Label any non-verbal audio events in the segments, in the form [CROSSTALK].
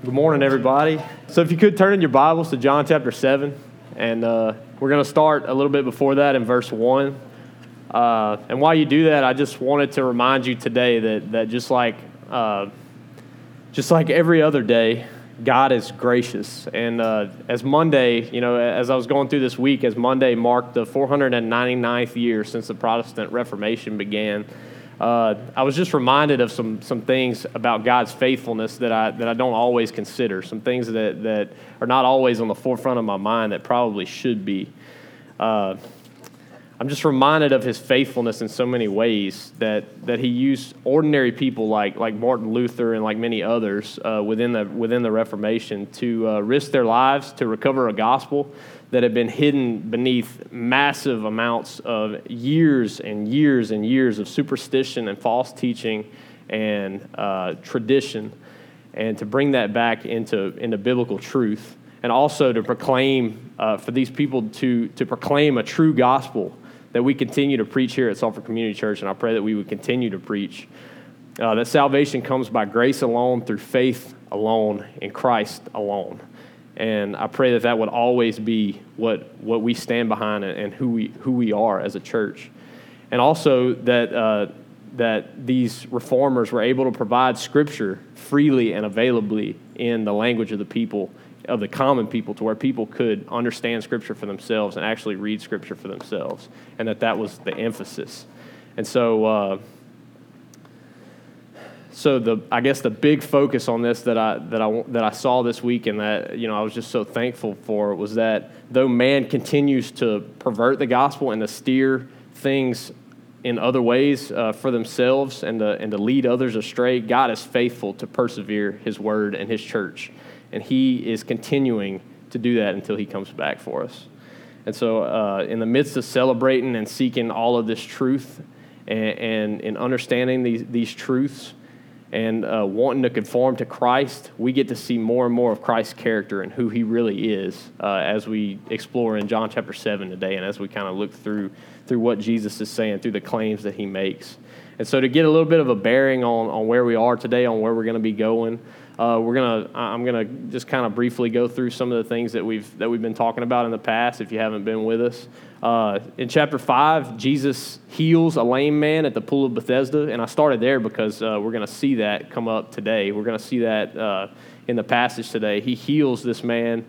Good morning, everybody. So, if you could turn in your Bibles to John chapter 7, and uh, we're going to start a little bit before that in verse 1. Uh, and while you do that, I just wanted to remind you today that, that just, like, uh, just like every other day, God is gracious. And uh, as Monday, you know, as I was going through this week, as Monday marked the 499th year since the Protestant Reformation began, uh, I was just reminded of some, some things about God's faithfulness that I, that I don't always consider, some things that, that are not always on the forefront of my mind that probably should be. Uh, I'm just reminded of his faithfulness in so many ways that, that he used ordinary people like, like Martin Luther and like many others uh, within, the, within the Reformation to uh, risk their lives to recover a gospel that have been hidden beneath massive amounts of years and years and years of superstition and false teaching and uh, tradition, and to bring that back into, into biblical truth, and also to proclaim uh, for these people to, to proclaim a true gospel that we continue to preach here at Sulphur Community Church, and I pray that we would continue to preach. Uh, that salvation comes by grace alone, through faith alone, in Christ alone. And I pray that that would always be what, what we stand behind and who we, who we are as a church. And also that, uh, that these reformers were able to provide scripture freely and availably in the language of the people, of the common people, to where people could understand scripture for themselves and actually read scripture for themselves. And that that was the emphasis. And so, uh, so the I guess the big focus on this that I that I that I saw this week and that you know I was just so thankful for was that though man continues to pervert the gospel and to steer things in other ways uh, for themselves and to, and to lead others astray, God is faithful to persevere His word and His church, and He is continuing to do that until He comes back for us. And so, uh, in the midst of celebrating and seeking all of this truth and, and in understanding these, these truths, and uh, wanting to conform to Christ, we get to see more and more of Christ's character and who he really is uh, as we explore in John chapter 7 today and as we kind of look through, through what Jesus is saying, through the claims that he makes. And so, to get a little bit of a bearing on, on where we are today, on where we're going to be going, uh, we're gonna I'm gonna just kind of briefly go through some of the things that we've that we've been talking about in the past. If you haven't been with us, uh, in chapter five, Jesus heals a lame man at the pool of Bethesda, and I started there because uh, we're gonna see that come up today. We're gonna see that uh, in the passage today. He heals this man,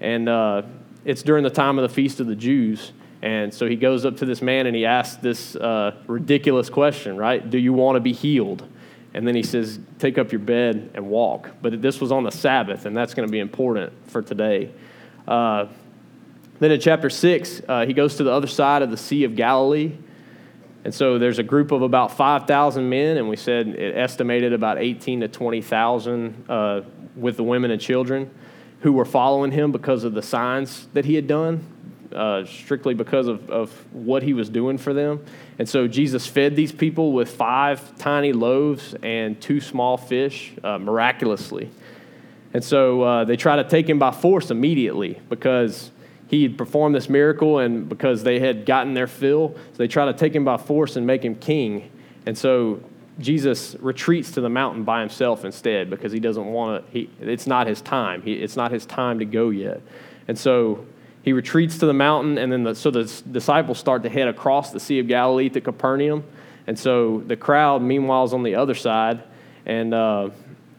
and uh, it's during the time of the feast of the Jews. And so he goes up to this man and he asks this uh, ridiculous question, right? Do you want to be healed? And then he says, Take up your bed and walk. But this was on the Sabbath, and that's going to be important for today. Uh, then in chapter 6, uh, he goes to the other side of the Sea of Galilee. And so there's a group of about 5,000 men, and we said it estimated about 18 to 20,000 uh, with the women and children who were following him because of the signs that he had done uh, strictly because of, of what he was doing for them. And so Jesus fed these people with five tiny loaves and two small fish uh, miraculously. And so uh, they try to take him by force immediately because he had performed this miracle and because they had gotten their fill. So they try to take him by force and make him king. And so Jesus retreats to the mountain by himself instead because he doesn't want to, it's not his time. He, it's not his time to go yet. And so he retreats to the mountain, and then the, so the disciples start to head across the Sea of Galilee to Capernaum. And so the crowd, meanwhile, is on the other side. And uh,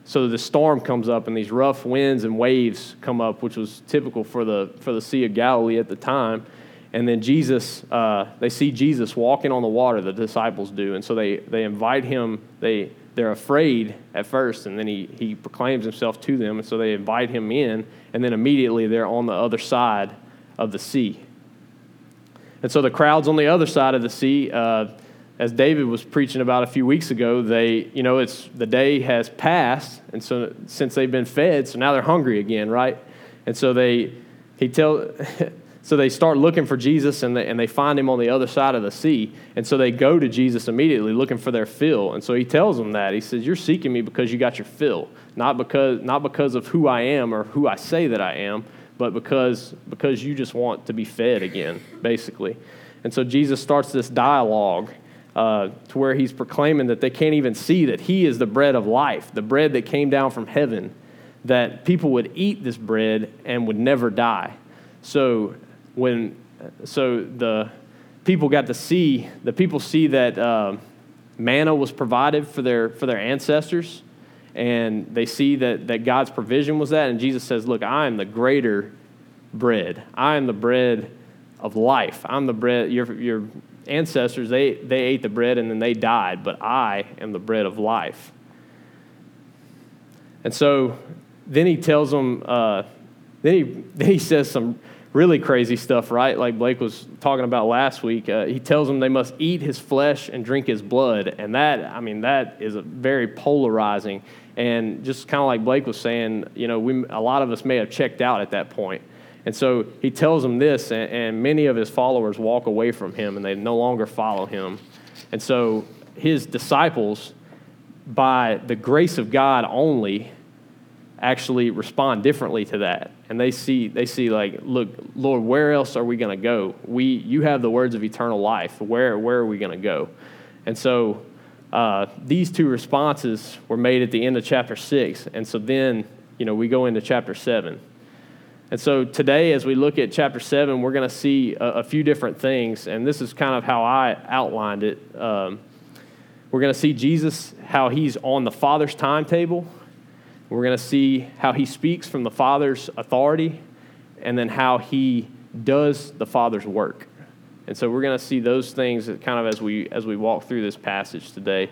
so the storm comes up, and these rough winds and waves come up, which was typical for the, for the Sea of Galilee at the time. And then Jesus, uh, they see Jesus walking on the water, the disciples do. And so they, they invite him, they, they're afraid at first, and then he, he proclaims himself to them. And so they invite him in, and then immediately they're on the other side of the sea. And so the crowds on the other side of the sea, uh, as David was preaching about a few weeks ago, they, you know, it's the day has passed, and so since they've been fed, so now they're hungry again, right? And so they, he tell, [LAUGHS] so they start looking for Jesus, and they, and they find him on the other side of the sea, and so they go to Jesus immediately, looking for their fill. And so he tells them that he says, "You're seeking me because you got your fill, not because not because of who I am or who I say that I am." But because, because you just want to be fed again, basically. And so Jesus starts this dialogue uh, to where he's proclaiming that they can't even see that he is the bread of life, the bread that came down from heaven, that people would eat this bread and would never die. So when so the people got to see the people see that uh, manna was provided for their for their ancestors, and they see that that God's provision was that. And Jesus says, "Look, I am the greater bread. I am the bread of life. I'm the bread. Your your ancestors they they ate the bread and then they died, but I am the bread of life." And so then he tells them. Uh, then he then he says some really crazy stuff, right? Like Blake was talking about last week. Uh, he tells them they must eat his flesh and drink his blood. And that, I mean, that is a very polarizing. And just kind of like Blake was saying, you know, we, a lot of us may have checked out at that point. And so he tells them this, and, and many of his followers walk away from him and they no longer follow him. And so his disciples, by the grace of God only, actually respond differently to that and they see they see like look lord where else are we going to go we you have the words of eternal life where where are we going to go and so uh, these two responses were made at the end of chapter 6 and so then you know we go into chapter 7 and so today as we look at chapter 7 we're going to see a, a, few different things and this is kind of how i outlined it. Um, we're going to see jesus how he's on the father's timetable. We're going to see how he speaks from the Father's authority and then how he does the Father's work. And so we're going to see those things kind of as we as we walk through this passage today.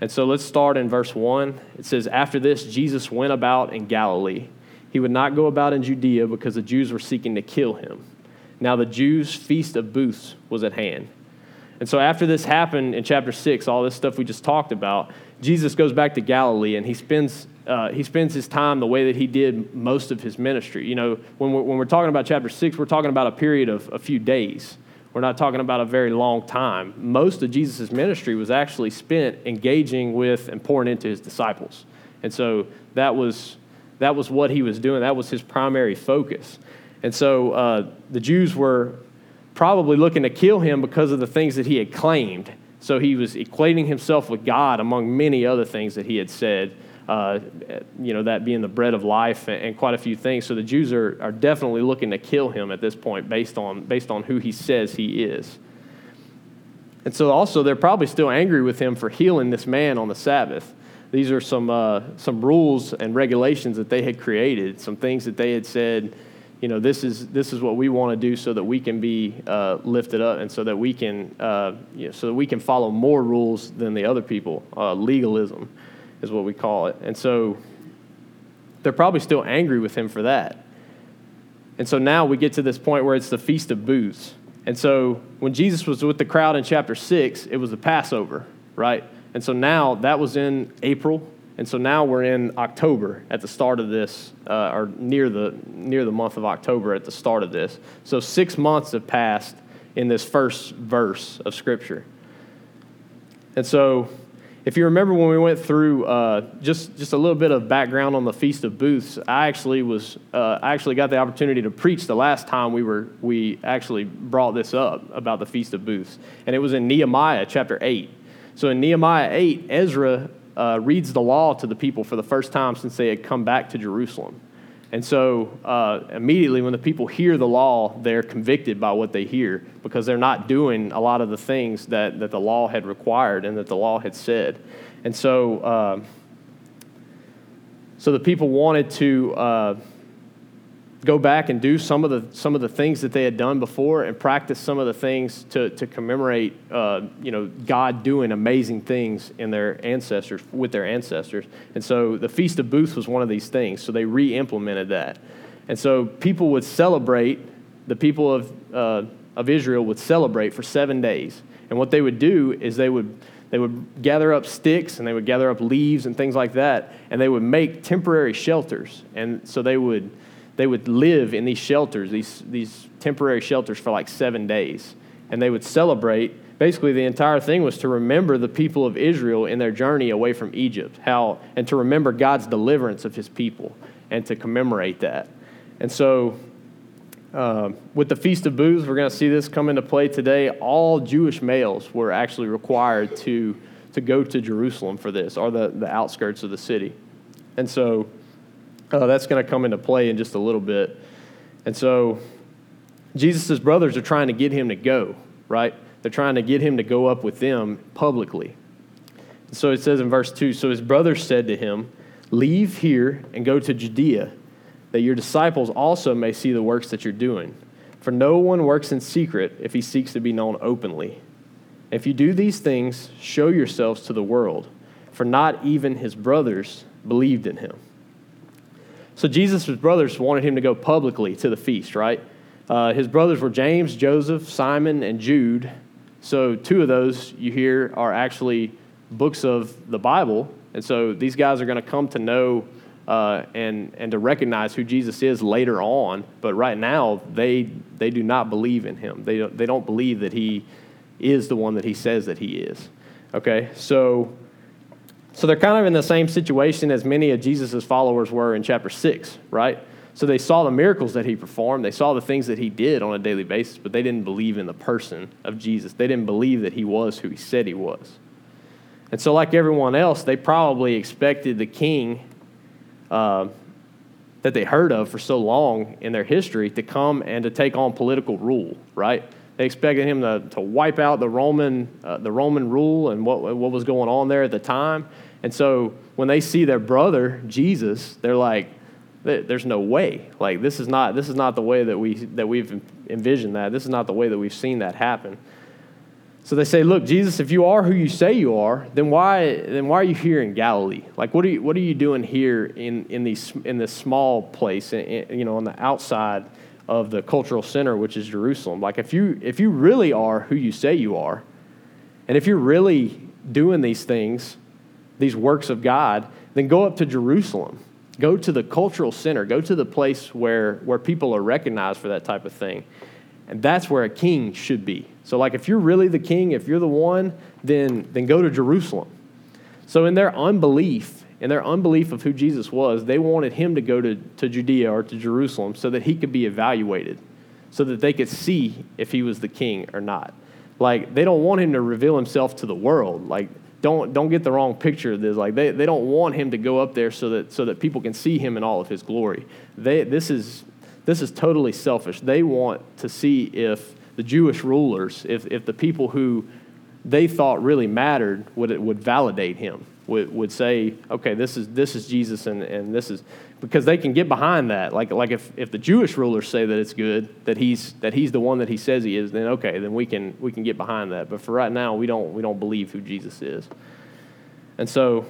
And so let's start in verse 1. It says after this Jesus went about in Galilee. He would not go about in Judea because the Jews were seeking to kill him. Now the Jews' feast of booths was at hand. And so after this happened in chapter 6, all this stuff we just talked about, Jesus goes back to Galilee and he spends uh, he spends his time the way that he did most of his ministry. You know, when we're, when we're talking about chapter 6, we're talking about a period of a few days. We're not talking about a very long time. Most of Jesus' ministry was actually spent engaging with and pouring into his disciples. And so that was, that was what he was doing, that was his primary focus. And so uh, the Jews were probably looking to kill him because of the things that he had claimed. So he was equating himself with God among many other things that he had said uh, you know, that being the bread of life and, and, quite a few things. So the Jews are, are definitely looking to kill him at this point based on, based on who he says he is. And so also they're probably still angry with him for healing this man on the Sabbath. These are some, uh, some rules and regulations that they had created, some things that they had said, you know, this is, this is what we want to do so that we can be uh, lifted up and so that we can, uh, you know, so that we can follow more rules than the other people, uh, legalism is what we call it. And so they're probably still angry with him for that. And so now we get to this point where it's the Feast of Booths. And so when Jesus was with the crowd in chapter 6, it was the Passover, right? And so now that was in April. And so now we're in October at the start of this, uh, or near the, near the month of October at the start of this. So six months have passed in this first verse of Scripture. And so if you remember when we went through uh, just, just a little bit of background on the Feast of Booths, I actually was uh, I actually got the opportunity to preach the last time we were we actually brought this up about the Feast of Booths, and it was in Nehemiah chapter eight. So in Nehemiah eight, Ezra uh, reads the law to the people for the first time since they had come back to Jerusalem. And so uh, immediately when the people hear the law, they're convicted by what they hear because they're not doing a lot of the things that, that the law had required and that the law had said. And so, uh, so the people wanted to uh, go back and do some of the some of the things that they had done before and practice some of the things to, to commemorate uh, you know God doing amazing things in their ancestors with their ancestors. And so the feast of booths was one of these things. So they re-implemented that. And so people would celebrate the people of uh, of Israel would celebrate for seven days. And what they would do is they would they would gather up sticks and they would gather up leaves and things like that. And they would make temporary shelters. And so they would they would live in these shelters, these, these temporary shelters for like seven days. And they would celebrate. Basically, the entire thing was to remember the people of Israel in their journey away from Egypt, how, and to remember God's deliverance of his people and to commemorate that. And so, uh, with the Feast of Booths, we're going to see this come into play today. All Jewish males were actually required to, to go to Jerusalem for this, or the, the outskirts of the city. And so, Uh, that's going to come into play in just a little bit. And so Jesus' brothers are trying to get him to go, right? They're trying to get him to go up with them publicly. So it says in verse 2 So his brothers said to him, Leave here and go to Judea, that your disciples also may see the works that you're doing. For no one works in secret if he seeks to be known openly. If you do these things, show yourselves to the world, for not even his brothers believed in him. So Jesus' brothers wanted him to go publicly to the feast, right? Uh, his brothers were James, Joseph, Simon, and Jude. So two of those you hear are actually books of the Bible. And so these guys are going to come to know uh, and, and to recognize who Jesus is later on. But right now, they, they do not believe in him. They they don't believe that he is the one that he says that he is. Okay, so, so they're kind of in the same situation as many of Jesus' followers were in chapter 6, right? So they saw the miracles that he performed, they saw the things that he did on a daily basis, but they didn't believe in the person of Jesus. They didn't believe that he was who he said he was. And so, like everyone else, they probably expected the king uh, that they heard of for so long in their history to come and to take on political rule, right? They expected him to, to wipe out the Roman, uh, the Roman rule and what, what was going on there at the time. And so when they see their brother, Jesus, they're like, there's no way. Like this is not this is not the way that we that we've envisioned that. This is not the way that we've seen that happen. So they say, "Look, Jesus, if you are who you say you are, then why then why are you here in Galilee? Like, what are you what are you doing here in in these in this small place, in, you know, on the outside of the cultural center, which is Jerusalem? Like, if you if you really are who you say you are, and if you're really doing these things, these works of God, then go up to Jerusalem. Go to the cultural center. Go to the place where where people are recognized for that type of thing." And that's where a king should be. So, like, if you're really the king, if you're the one, then, then go to Jerusalem. So, in their unbelief, in their unbelief of who Jesus was, they wanted him to go to, to Judea or to Jerusalem so that he could be evaluated, so that they could see if he was the king or not. Like, they don't want him to reveal himself to the world. Like, don't, don't get the wrong picture of this. Like, they, they don't want him to go up there so that, so that people can see him in all of his glory. They, this is this is totally selfish. They want to see if the Jewish rulers, if, if the people who they thought really mattered would, it would validate him, would, would say, okay, this is, this is Jesus and, and this is, because they can get behind that. Like, like if, if the Jewish rulers say that it's good, that he's, that he's the one that he says he is, then okay, then we can, we can get behind that. But for right now, we don't, we don't believe who Jesus is. And so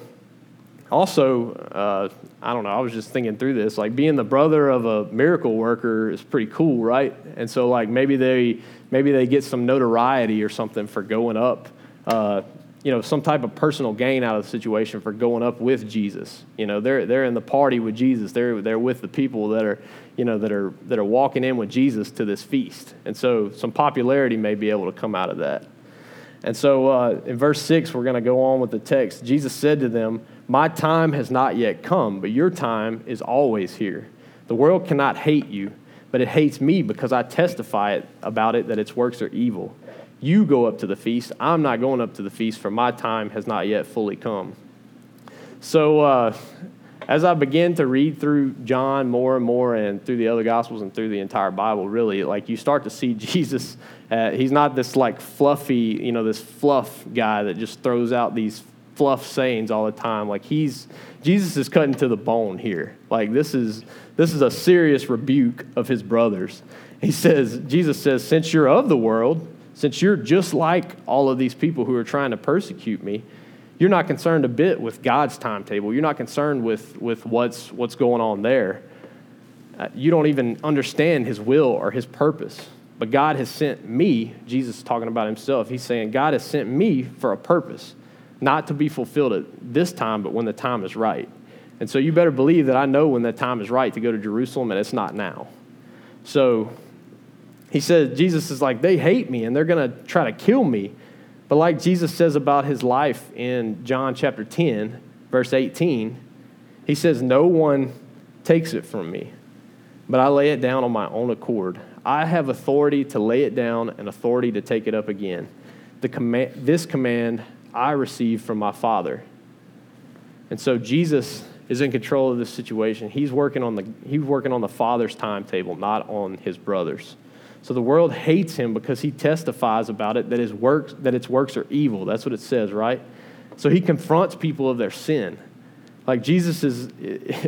also, uh, I don't know, I was just thinking through this. Like being the brother of a miracle worker is pretty cool, right? And so, like maybe they maybe they get some notoriety or something for going up, uh, you know, some type of personal gain out of the situation for going up with Jesus. You know, they're they're in the party with Jesus. They're they're with the people that are you know that are that are walking in with Jesus to this feast, and so some popularity may be able to come out of that. And so uh, in verse 6, we're going to go on with the text. Jesus said to them, My time has not yet come, but your time is always here. The world cannot hate you, but it hates me because I testify about it that its works are evil. You go up to the feast. I'm not going up to the feast, for my time has not yet fully come. So, uh, as I begin to read through John more and more and through the other Gospels and through the entire Bible, really, like you start to see [LAUGHS] Jesus. Uh, he's not this like fluffy, you know, this fluff guy that just throws out these fluff sayings all the time. Like he's, Jesus is cutting to the bone here. Like this is, this is a serious rebuke of his brothers. He says, Jesus says, since you're of the world, since you're just like all of these people who are trying to persecute me, you're not concerned a bit with God's timetable. You're not concerned with, with what's, what's going on there. Uh, you don't even understand his will or his purpose. But God has sent me, Jesus is talking about himself. He's saying, God has sent me for a purpose, not to be fulfilled at this time, but when the time is right. And so you better believe that I know when the time is right to go to Jerusalem, and it's not now. So he says, Jesus is like, they hate me and they're going to try to kill me. But like Jesus says about his life in John chapter 10, verse 18, he says, No one takes it from me, but I lay it down on my own accord. I have authority to lay it down and authority to take it up again. The command, this command I received from my Father. And so Jesus is in control of this situation. He's working on the, he's working on the Father's timetable, not on his brothers. So the world hates him because he testifies about it that his works that its works are evil. That's what it says, right? So he confronts people of their sin. Like Jesus is [LAUGHS]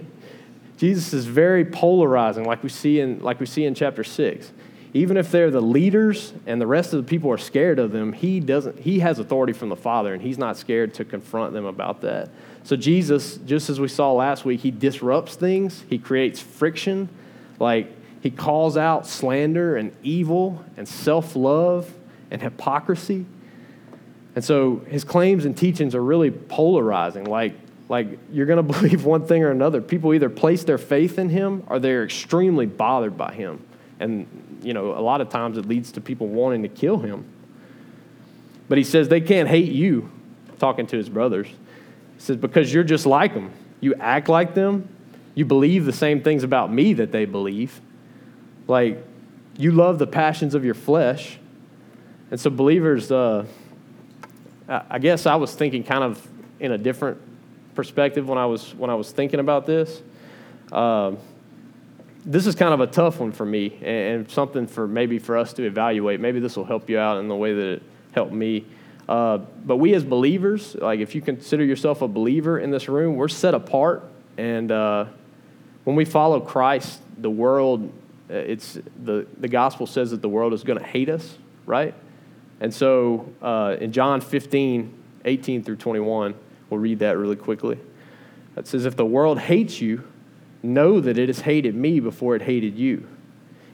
Jesus is very polarizing like we see in like we see in chapter 6. Even if they're the leaders and the rest of the people are scared of them, he doesn't he has authority from the Father and he's not scared to confront them about that. So Jesus, just as we saw last week, he disrupts things, he creates friction, like he calls out slander and evil and self love and hypocrisy. And so his claims and teachings are really polarizing. Like, like you're going [LAUGHS] to believe one thing or another. People either place their faith in him or they're extremely bothered by him. And, you know, a lot of times it leads to people wanting to kill him. But he says they can't hate you, talking to his brothers. He says, because you're just like them. You act like them. You believe the same things about me that they believe. Like, you love the passions of your flesh. And so, believers, uh, I guess I was thinking kind of in a different perspective when I was, when I was thinking about this. Um, this is kind of a tough one for me and something for maybe for us to evaluate. Maybe this will help you out in the way that it helped me. Uh, but we as believers, like if you consider yourself a believer in this room, we're set apart. And uh, when we follow Christ, the world it's the, the gospel says that the world is going to hate us, right? And so uh, in John 15, 18 through 21, we'll read that really quickly. It says, If the world hates you, know that it has hated me before it hated you.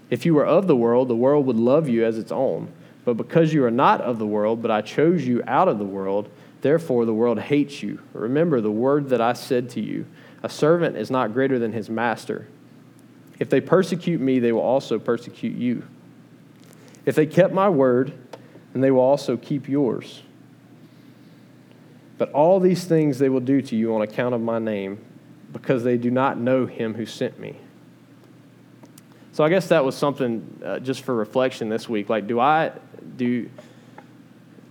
If you were of the world, the world would love you as its own. But because you are not of the world, but I chose you out of the world, therefore the world hates you. Remember the word that I said to you A servant is not greater than his master. If they persecute me, they will also persecute you. If they kept my word, then they will also keep yours. But all these things they will do to you on account of my name, because they do not know him who sent me. So I guess that was something uh, just for reflection this week. Like, do I, do,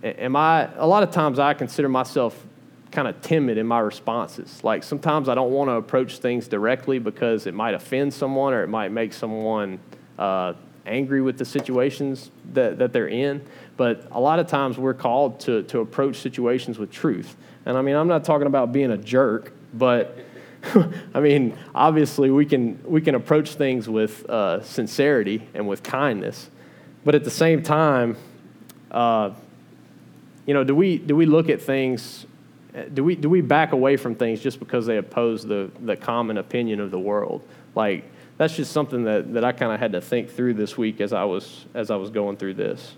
am I, a lot of times I consider myself kind of timid in my responses. Like sometimes I don't want to approach things directly because it might offend someone or it might make someone uh, angry with the situations that, that they're in. But a lot of times we're called to, to approach situations with truth. And I mean, I'm not talking about being a jerk, but [LAUGHS] I mean, obviously we can, we can approach things with uh, sincerity and with kindness. But at the same time, uh, you know, do we, do we look at things do we, do we back away from things just because they oppose the, the common opinion of the world? Like, that's just something that, that I kind of had to think through this week as I was, as I was going through this.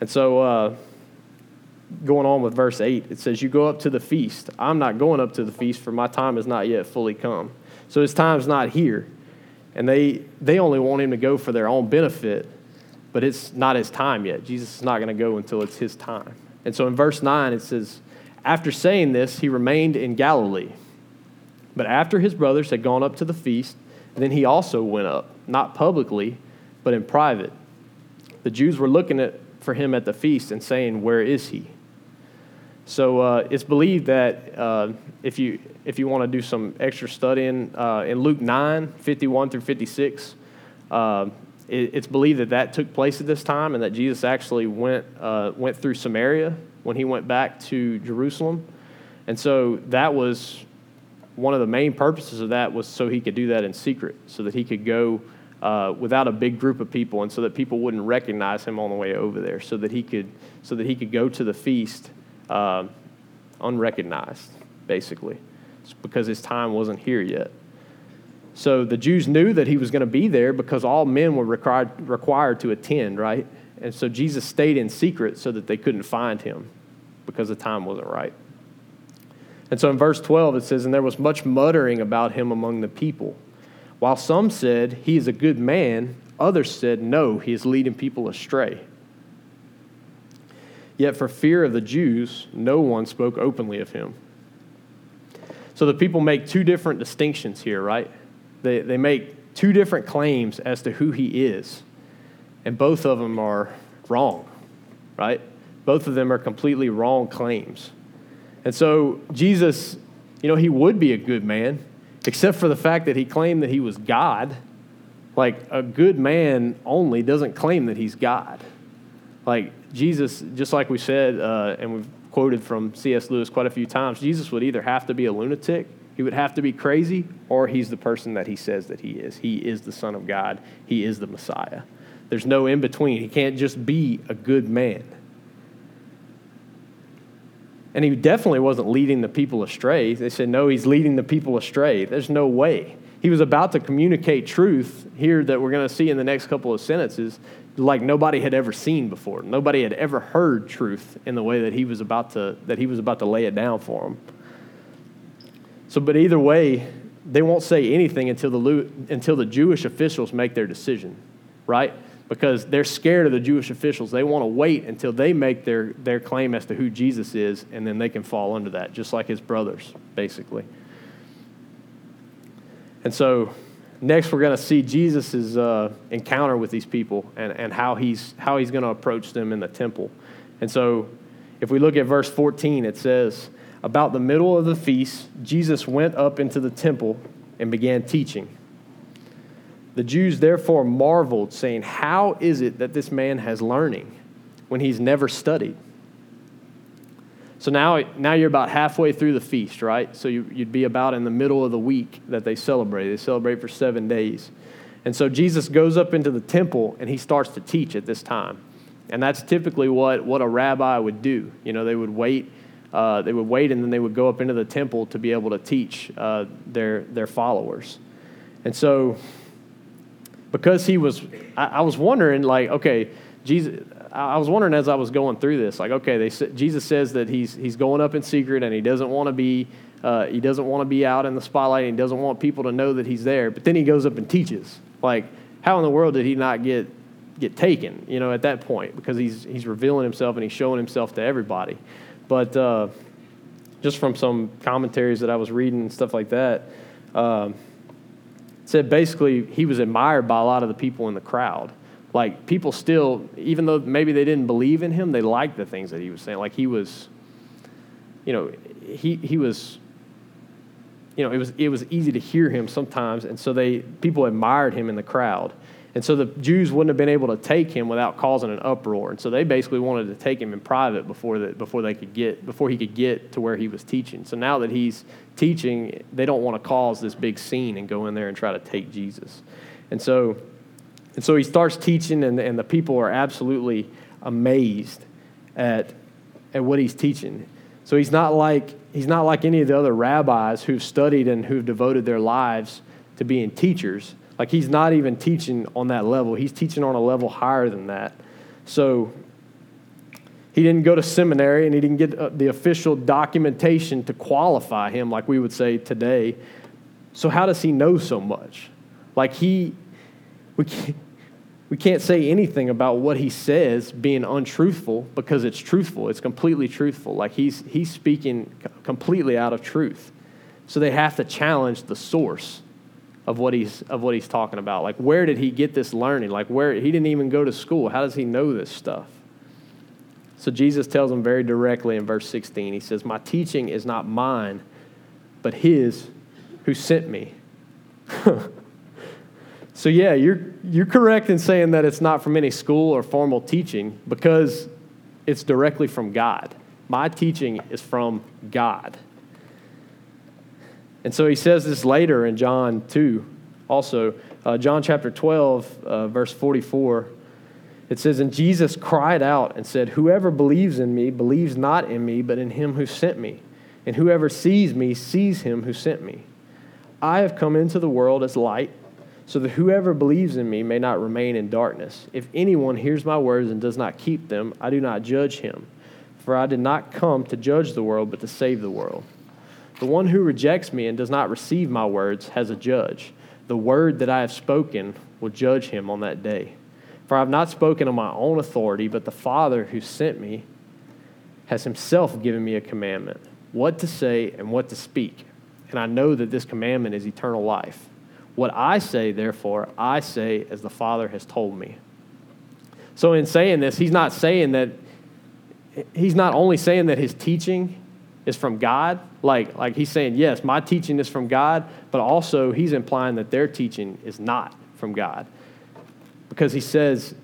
And so, uh, going on with verse 8, it says, You go up to the feast. I'm not going up to the feast, for my time is not yet fully come. So his time's not here. And they, they only want him to go for their own benefit, but it's not his time yet. Jesus is not going to go until it's his time. And so in verse 9, it says, after saying this, he remained in Galilee. But after his brothers had gone up to the feast, then he also went up, not publicly, but in private. The Jews were looking at, for him at the feast and saying, Where is he? So uh, it's believed that uh, if you, if you want to do some extra studying, uh, in Luke 9 51 through 56, uh, it, it's believed that that took place at this time and that Jesus actually went, uh, went through Samaria when he went back to Jerusalem. And so that was one of the main purposes of that was so he could do that in secret, so that he could go uh, without a big group of people, and so that people wouldn't recognize him on the way over there, so that he could so that he could go to the feast uh, unrecognized, basically, because his time wasn't here yet. So the Jews knew that he was going to be there because all men were required required to attend, right? And so Jesus stayed in secret so that they couldn't find him because the time wasn't right. And so in verse 12 it says, And there was much muttering about him among the people. While some said, He is a good man, others said, No, he is leading people astray. Yet for fear of the Jews, no one spoke openly of him. So the people make two different distinctions here, right? They, they make two different claims as to who he is and both of them are wrong, right? Both of them are completely wrong claims. And so Jesus, you know, he would be a good man, except for the fact that he claimed that he was God. Like, a good man only doesn't claim that he's God. Like, Jesus, just like we said, uh, and we've quoted from C.S. Lewis quite a few times, Jesus would either have to be a lunatic, he would have to be crazy, or he's the person that he says that he is. He is the Son of God, he is the Messiah. There's no in between. He can't just be a good man. And he definitely wasn't leading the people astray. They said, no, he's leading the people astray. There's no way. He was about to communicate truth here that we're going to see in the next couple of sentences like nobody had ever seen before. Nobody had ever heard truth in the way that he was about to that he was about to lay it down for them. So but either way, they won't say anything until the until the Jewish officials make their decision, right? Because they're scared of the Jewish officials. They want to wait until they make their, their claim as to who Jesus is, and then they can fall under that, just like his brothers, basically. And so next we're going to see Jesus' uh, encounter with these people and, and how he's, how he's going to approach them in the temple. And so if we look at verse 14, it says, About the middle of the feast, Jesus went up into the temple and began teaching. The Jews therefore marveled, saying, How is it that this man has learning when he's never studied? So now, now you're about halfway through the feast, right? So you, would be about in the middle of the week that they celebrate. They celebrate for seven days. And so Jesus goes up into the temple and he starts to teach at this time. And that's typically what, what a rabbi would do. You know, they would wait. Uh, they would wait and then they would go up into the temple to be able to teach uh, their, their followers. And so, because he was, I, I was wondering, like, okay, Jesus, I was wondering as I was going through this, like, okay, they, Jesus says that he's, he's going up in secret and he doesn't want to be, uh, he doesn't want to be out in the spotlight and he doesn't want people to know that he's there. But then he goes up and teaches. Like, how in the world did he not get, get taken, you know, at that point? Because he's, he's revealing himself and he's showing himself to everybody. But uh, just from some commentaries that I was reading and stuff like that, um, said basically he was admired by a lot of the people in the crowd like people still, even though maybe they didn't believe in him, they liked the things that he was saying. Like he was, you know, he he was, you know, it was it was easy to hear him sometimes, and so they people admired him in the crowd. And so the Jews wouldn't have been able to take him without causing an uproar. And so they basically wanted to take him in private before, the, before they could get before he could get to where he was teaching. So now that he's teaching, they don't want to cause this big scene and go in there and try to take Jesus. And so and so he starts teaching, and, and the people are absolutely amazed at, at what he's teaching. So he's not like he's not like any of the other rabbis who've studied and who've devoted their lives to being teachers. Like he's not even teaching on that level. He's teaching on a level higher than that. So he didn't go to seminary and he didn't get uh, the official documentation to qualify him like we would say today. So how does he know so much? Like he we [LAUGHS] can't, we can't say anything about what he says being untruthful because it's truthful. It's completely truthful. Like he's, he's speaking completely out of truth. So they have to challenge the source of what he's of what he's talking about. Like where did he get this learning? Like where he didn't even go to school. How does he know this stuff? So Jesus tells him very directly in verse 16. He says, "My teaching is not mine, but his who sent me." [LAUGHS] So, yeah, you're, you're correct in saying that it's not from any school or formal teaching because it's directly from God. My teaching is from God. And so he says this later in John 2, also. Uh, John chapter 12, uh, verse 44. It says, And Jesus cried out and said, Whoever believes in me believes not in me, but in him who sent me. And whoever sees me sees him who sent me. I have come into the world as light so that whoever believes in me may not remain in darkness. If anyone hears my words and does not keep them, I do not judge him. For I did not come to judge the world, but to save the world. The one who rejects me and does not receive my words has a judge. The word that I have spoken will judge him on that day. For I have not spoken on my own authority, but the Father who sent me has himself given me a commandment what to say and what to speak. And I know that this commandment is eternal life. What I say, therefore, I say as the Father has told me. So, in saying this, he's not saying that, he's not only saying that his teaching is from God, like, like he's saying, yes, my teaching is from God, but also he's implying that their teaching is not from God. Because he says,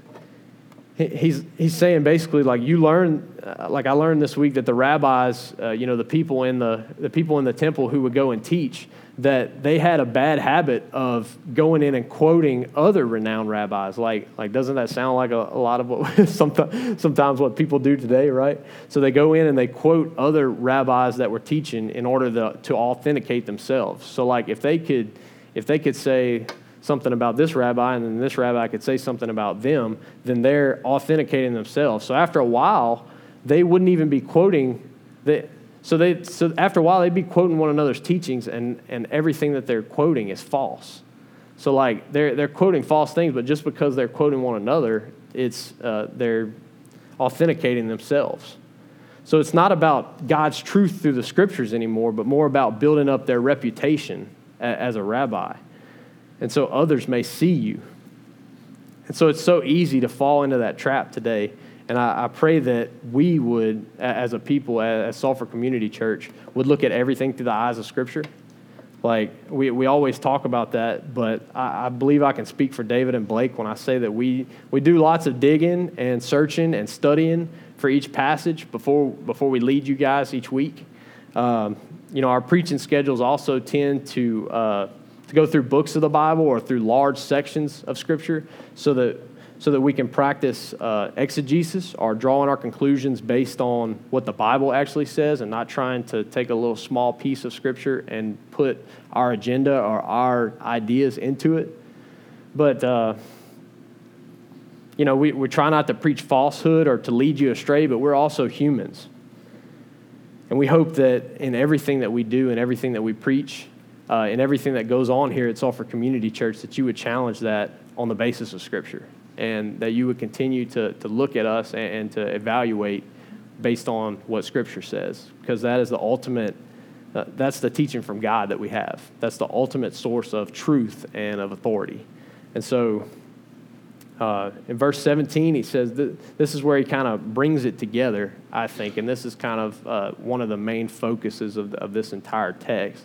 he's, he's saying basically, like, you learn, uh, like I learned this week that the rabbis, uh, you know, the people, in the, the people in the temple who would go and teach, that they had a bad habit of going in and quoting other renowned rabbis. Like, like doesn't that sound like a, a lot of what [LAUGHS] sometimes, what people do today, right? So they go in and they quote other rabbis that were teaching in order to, to authenticate themselves. So like if they could, if they could say something about this rabbi and then this rabbi could say something about them, then they're authenticating themselves. So after a while, they wouldn't even be quoting the so, they, so after a while, they'd be quoting one another's teachings, and, and everything that they're quoting is false. So, like, they're, they're quoting false things, but just because they're quoting one another, it's, uh, they're authenticating themselves. So, it's not about God's truth through the scriptures anymore, but more about building up their reputation as a rabbi. And so others may see you. And so, it's so easy to fall into that trap today and I, I, pray that we would, as a people, as Sulphur Community Church, would look at everything through the eyes of Scripture. Like, we, we always talk about that, but I, I believe I can speak for David and Blake when I say that we, we do lots of digging and searching and studying for each passage before, before we lead you guys each week. Um, you know, our preaching schedules also tend to, uh, to go through books of the Bible or through large sections of Scripture so that so that we can practice uh, exegesis or drawing our conclusions based on what the Bible actually says and not trying to take a little small piece of Scripture and put our agenda or our ideas into it. But, uh, you know, we, we try not to preach falsehood or to lead you astray, but we're also humans. And we hope that in everything that we do and everything that we preach, uh, and everything that goes on here at Sulphur Community Church, that you would challenge that on the basis of Scripture and that you would continue to, to look at us and, and to evaluate based on what Scripture says, because that is the ultimate, uh, that's the teaching from God that we have. That's the ultimate source of truth and of authority. And so uh, in verse 17, he says this is where he kind of brings it together, I think, and this is kind of uh, one of the main focuses of, of this entire text.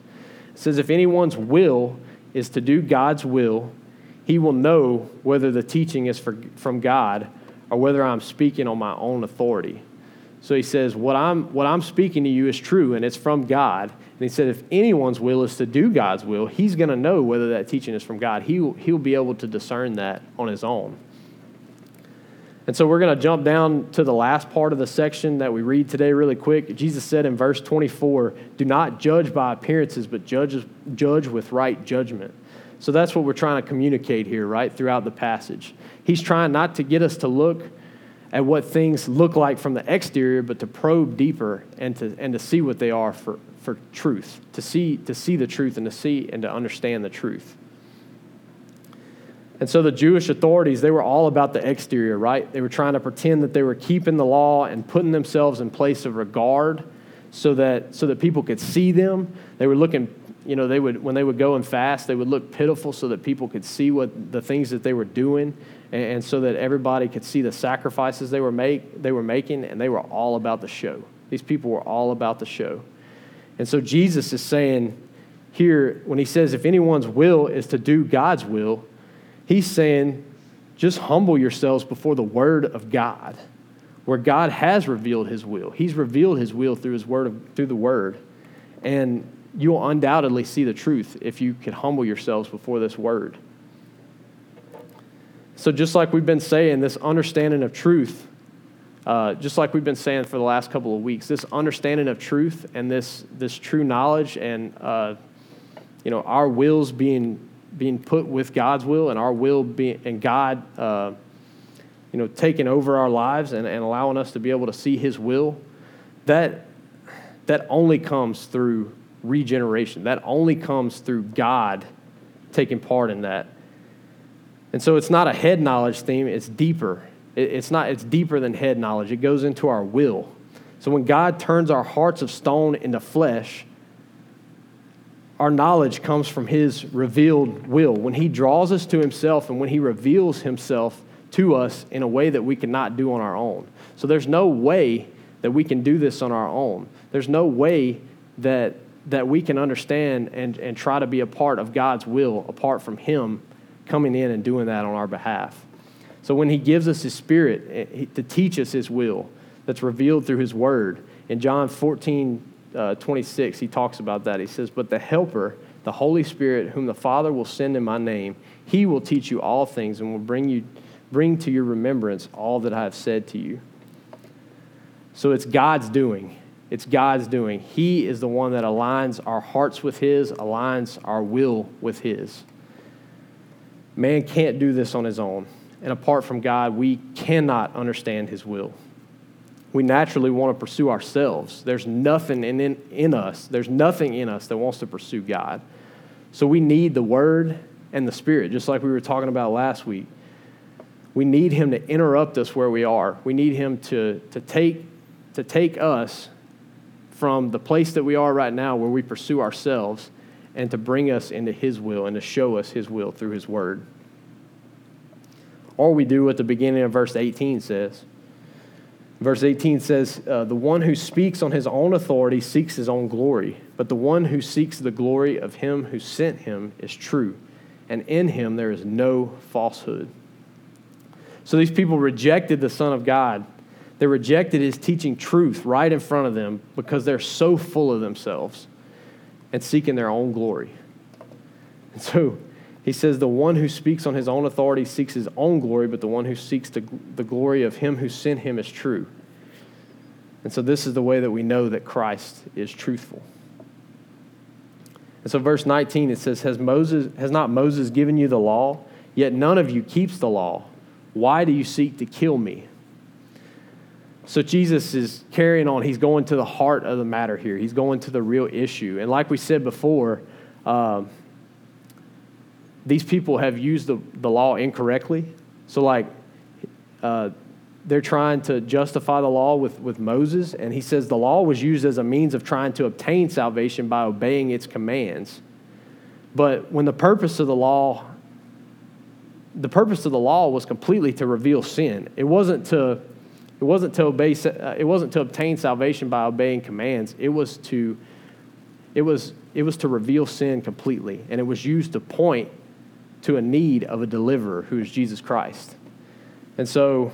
It says, If anyone's will is to do God's will, he will know whether the teaching is for, from God or whether I'm speaking on my own authority. So he says, what I'm, what I'm speaking to you is true and it's from God. And he said, if anyone's will is to do God's will, he's going to know whether that teaching is from God. He, he'll be able to discern that on his own. And so we're going to jump down to the last part of the section that we read today really quick. Jesus said in verse 24, Do not judge by appearances, but judge, judge with right judgment. So that's what we're trying to communicate here, right, throughout the passage. He's trying not to get us to look at what things look like from the exterior, but to probe deeper and to, and to see what they are for, for truth, to see, to see the truth and to see and to understand the truth. And so the Jewish authorities, they were all about the exterior, right? They were trying to pretend that they were keeping the law and putting themselves in place of regard so that, so that people could see them. They were looking you know, they would, when they would go and fast, they would look pitiful so that people could see what the things that they were doing and, and so that everybody could see the sacrifices they were, make, they were making, and they were all about the show. These people were all about the show. And so Jesus is saying here, when he says, if anyone's will is to do God's will, he's saying, just humble yourselves before the word of God, where God has revealed his will. He's revealed his will through his word, through the word. And you will undoubtedly see the truth if you can humble yourselves before this word. So, just like we've been saying, this understanding of truth, uh, just like we've been saying for the last couple of weeks, this understanding of truth and this, this true knowledge and uh, you know, our wills being, being put with God's will and our will being, and God uh, you know, taking over our lives and, and allowing us to be able to see His will, that, that only comes through regeneration. That only comes through God taking part in that. And so it's not a head knowledge theme, it's deeper. It's not it's deeper than head knowledge. It goes into our will. So when God turns our hearts of stone into flesh, our knowledge comes from his revealed will. When he draws us to himself and when he reveals himself to us in a way that we cannot do on our own. So there's no way that we can do this on our own. There's no way that, that we can understand and, and try to be a part of God's will apart from Him coming in and doing that on our behalf. So when He gives us His Spirit eh, to teach us His will, that's revealed through His Word, in John 14, uh, 26, He talks about that. He says, But the Helper, the Holy Spirit, whom the Father will send in my name, He will teach you all things and will bring, you, bring to your remembrance all that I have said to you. So it's God's doing. It's God's doing. He is the one that aligns our hearts with His, aligns our will with His. Man can't do this on his own. And apart from God, we cannot understand His will. We naturally want to pursue ourselves. There's nothing in, in, in us, there's nothing in us that wants to pursue God. So we need the Word and the Spirit, just like we were talking about last week. We need Him to interrupt us where we are. We need Him to, to, take, to take us from the place that we are right now, where we pursue ourselves, and to bring us into His will and to show us His will through His Word. Or we do what the beginning of verse 18 says. Verse 18 says, uh, The one who speaks on his own authority seeks his own glory, but the one who seeks the glory of him who sent him is true, and in him there is no falsehood. So these people rejected the Son of God. They rejected his teaching truth right in front of them because they're so full of themselves and seeking their own glory. And so he says, The one who speaks on his own authority seeks his own glory, but the one who seeks the, the glory of him who sent him is true. And so this is the way that we know that Christ is truthful. And so verse 19 it says, Has Moses has not Moses given you the law? Yet none of you keeps the law. Why do you seek to kill me? So Jesus is carrying on. He's going to the heart of the matter here. He's going to the real issue. And like we said before, um, these people have used the, the law incorrectly. So, like, uh, they're trying to justify the law with, with Moses, and he says the law was used as a means of trying to obtain salvation by obeying its commands. But when the purpose of the law, the purpose of the law was completely to reveal sin. It wasn't to, it wasn't to obey, uh, it wasn't to obtain salvation by obeying commands. It was to, it was, it was to reveal sin completely, and it was used to point to a need of a deliverer who is Jesus Christ. And so,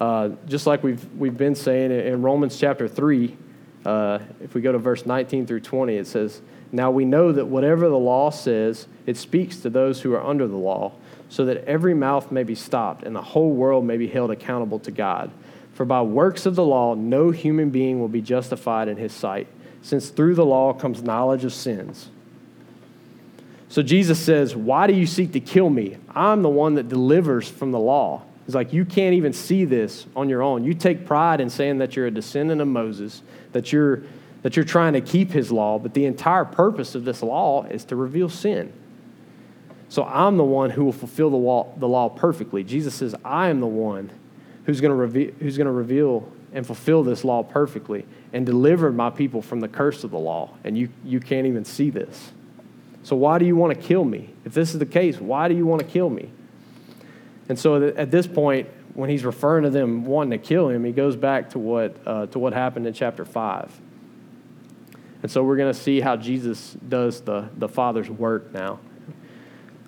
uh, just like we've, we've been saying in Romans chapter 3, uh, if we go to verse 19 through 20, it says, Now we know that whatever the law says, it speaks to those who are under the law, so that every mouth may be stopped and the whole world may be held accountable to God. For by works of the law, no human being will be justified in his sight, since through the law comes knowledge of sins. So Jesus says, Why do you seek to kill me? I'm the one that delivers from the law. He's like, You can't even see this on your own. You take pride in saying that you're a descendant of Moses, that you're, that you're trying to keep his law, but the entire purpose of this law is to reveal sin. So I'm the one who will fulfill the law, the law perfectly. Jesus says, I am the one who's going to reveal, who's going to reveal and fulfill this law perfectly and deliver my people from the curse of the law. And you, you can't even see this. So why do you want to kill me? If this is the case, why do you want to kill me? And so at this point, when he's referring to them wanting to kill him, he goes back to what, uh, to what happened in chapter 5. And so we're going to see how Jesus does the, the Father's work now.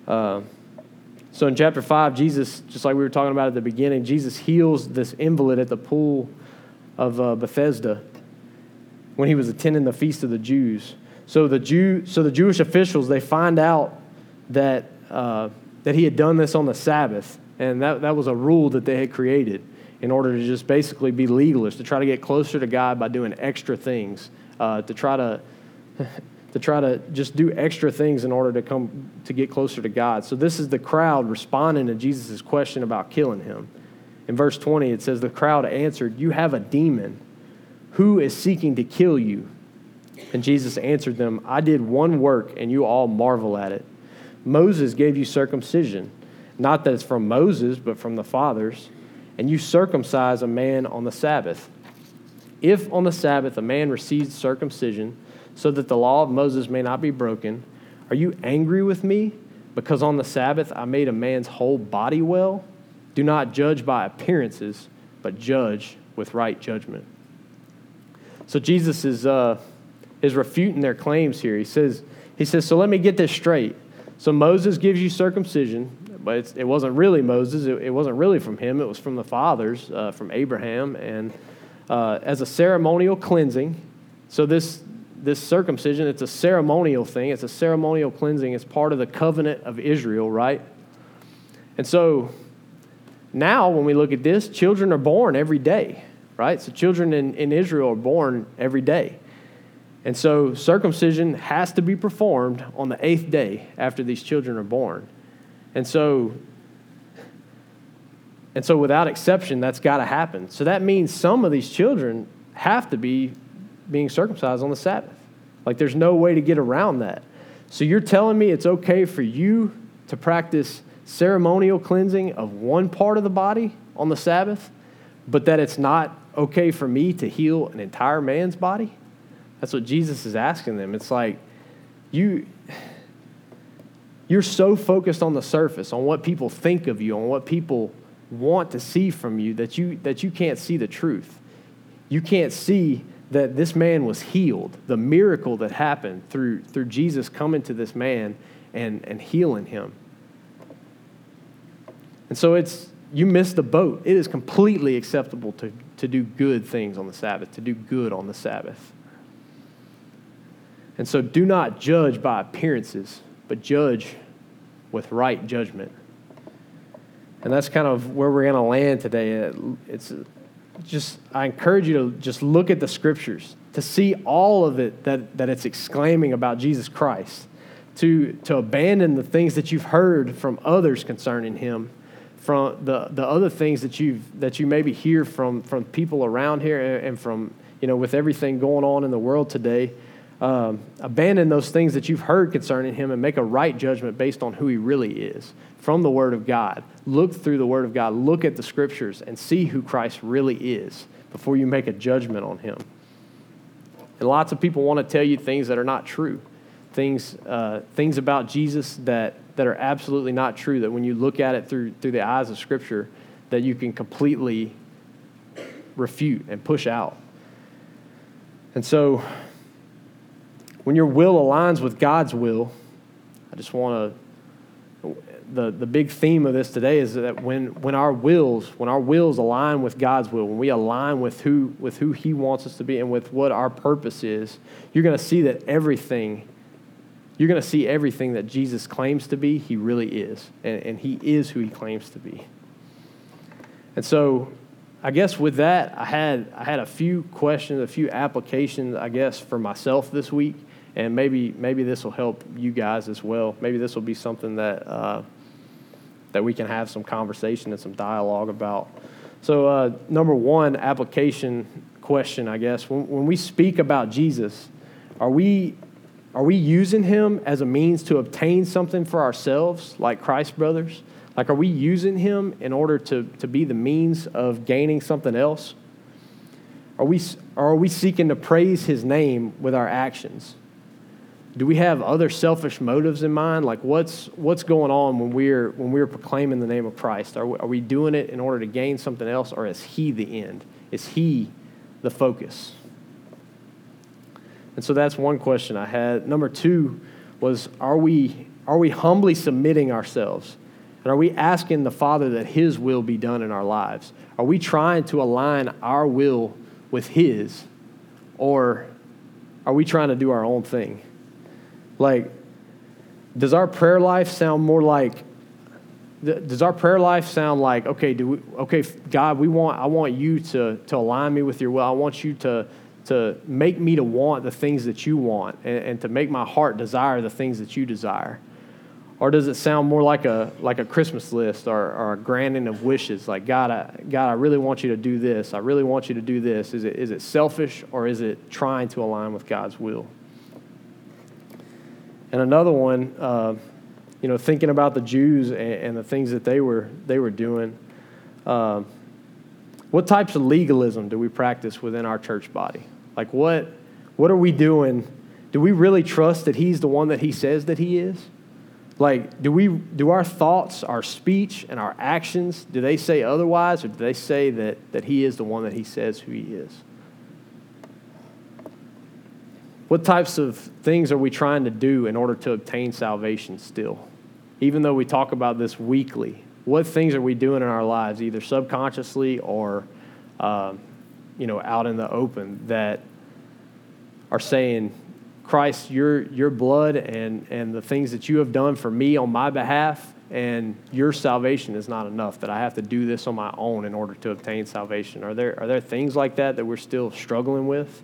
Uh, so in chapter 5, Jesus, just like we were talking about at the beginning, Jesus heals this invalid at the pool of uh, Bethesda when he was attending the feast of the Jews. So the Jew, so the Jewish officials, they find out that, uh, that he had done this on the Sabbath. And that, that was a rule that they had created in order to just basically be legalist, to try to get closer to God by doing extra things, uh, to try to, [LAUGHS] to try to just do extra things in order to come to get closer to God. So this is the crowd responding to Jesus' question about killing him. In verse 20, it says, The crowd answered, You have a demon. Who is seeking to kill you? And Jesus answered them, I did one work, and you all marvel at it. Moses gave you circumcision, not that it's from Moses, but from the fathers, and you circumcise a man on the Sabbath. If on the Sabbath a man receives circumcision, so that the law of Moses may not be broken, are you angry with me because on the Sabbath I made a man's whole body well? Do not judge by appearances, but judge with right judgment. So Jesus is, uh, is refuting their claims here. He says, he says, So let me get this straight. So Moses gives you circumcision, but it wasn't really Moses. It, it, wasn't really from him. It was from the fathers, uh, from Abraham, and uh, as a ceremonial cleansing. So this this circumcision, it's a ceremonial thing. It's a ceremonial cleansing. It's part of the covenant of Israel, right? And so now, when we look at this, children are born every day, right? So children in, in Israel are born every day. And so circumcision has to be performed on the eighth day after these children are born. And so and so without exception that's got to happen. So that means some of these children have to be being circumcised on the Sabbath. Like there's no way to get around that. So you're telling me it's okay for you to practice ceremonial cleansing of one part of the body on the Sabbath, but that it's not okay for me to heal an entire man's body? That's what Jesus is asking them. It's like you you're so focused on the surface, on what people think of you, on what people want to see from you that you that you can't see the truth. You can't see that this man was healed, the miracle that happened through, through Jesus coming to this man and, and healing him. And so it's, you missed the boat. It is completely acceptable to, to do good things on the Sabbath, to do good on the Sabbath. And so do not judge by appearances, but judge with right judgment. And that's kind of where we're going to land today. It's just I encourage you to just look at the scriptures to see all of it that, that it's exclaiming about Jesus Christ, to, to abandon the things that you've heard from others concerning him, from the, the other things that, you've, that you maybe hear from, from people around here and from, you know, with everything going on in the world today. Um, abandon those things that you've heard concerning him and make a right judgment based on who he really is from the Word of God. Look through the Word of God, look at the Scriptures, and see who Christ really is before you make a judgment on him. And lots of people want to tell you things that are not true, things, uh, things about Jesus that, that are absolutely not true, that when you look at it through, through the eyes of Scripture, that you can completely refute and push out. And so, when your will aligns with God's will, I just want to the, the big theme of this today is that when, when our wills when our wills align with god's will when we align with who with who he wants us to be and with what our purpose is you're going to see that everything you're going to see everything that jesus claims to be he really is. And, and he is who he claims to be. And so i guess with that i had i had a few questions a few applications i guess for myself this week and maybe maybe this will help you guys as well maybe this will be something that uh, that we can have some conversation and some dialogue about. So, uh, number one application question, I guess, when, when we speak about Jesus, are we, are we using him as a means to obtain something for ourselves, like Christ brothers? Like, are we using him in order to, to be the means of gaining something else? Are we, are we seeking to praise his name with our actions? Do we have other selfish motives in mind? Like what's what's going on when we're when we're proclaiming the name of Christ? Are we, are we doing it in order to gain something else, or is He the end? Is He the focus? And so that's one question I had. Number two was are we are we humbly submitting ourselves? And are we asking the Father that His will be done in our lives? Are we trying to align our will with His? Or are we trying to do our own thing? Like, does our prayer life sound more like does our prayer life sound like okay do we okay god we want i want you to to align me with your will. I want you to to make me to want the things that you want and, and to make my heart desire the things that you desire? Or does it sound more like a like a christmas list or, or a granting of wishes? Like god I, god i really want you to do this. I really want you to do this. Is it, is it selfish or is it trying to align with god's will and another one, uh, you know, thinking about the Jews and, and, the things that they were they were doing. Uh, what types of legalism do we practice within our church body? Like what what are we doing? Do we really trust that he's the one that he says that he is? Like, do we do our thoughts, our speech, and our actions, do they say otherwise, or do they say that, that he is the one that he says who he is? What types of things are we trying to do in order to obtain salvation still? Even though we talk about this weekly, what things are we doing in our lives, either subconsciously or, uh, you know, out in the open, that are saying, Christ, your, your blood and, and the things that you have done for me on my behalf and your salvation is not enough, that I have to do this on my own in order to obtain salvation. Are there, are there things like that that we're still struggling with?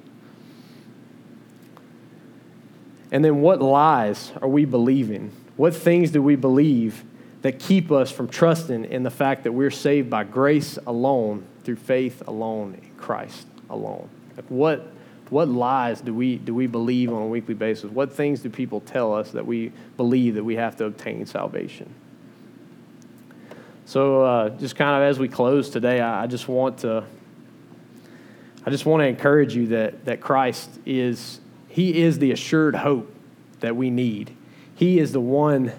And then what lies are we believing? What things do we believe that keep us from trusting in the fact that we're saved by grace alone, through faith alone, in Christ alone? Like what, what lies do we, do we believe on a weekly basis? What things do people tell us that we believe that we have to obtain salvation? So, uh, just kind of as we close today, I, I just want to, I just want to encourage you that that Christ is He is the assured hope that we need. He is the one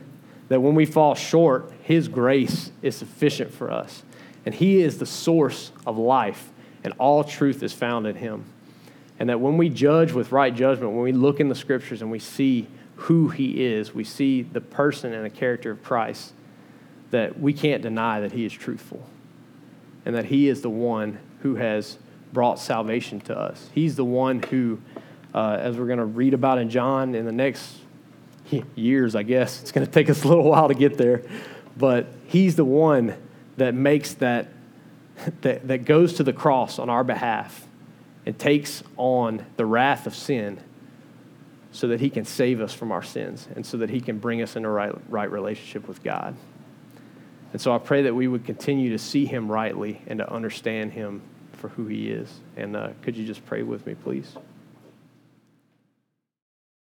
that when we fall short, His grace is sufficient for us, and He is the source of life, and all truth is found in Him. And that when we judge with right judgment, when we look in the Scriptures and we see who He is, we see the person and the character of Christ that we can't deny that he is truthful and that he is the one who has brought salvation to us. He's the one who, uh, as we're going to read about in John in the next years, I guess, it's going to take us a little while to get there, but he's the one that makes that, that, that goes to the cross on our behalf and takes on the wrath of sin so that he can save us from our sins and so that he can bring us into right, right relationship with God. And so I pray that we would continue to see him rightly and to understand him for who he is. And uh, could you just pray with me, please?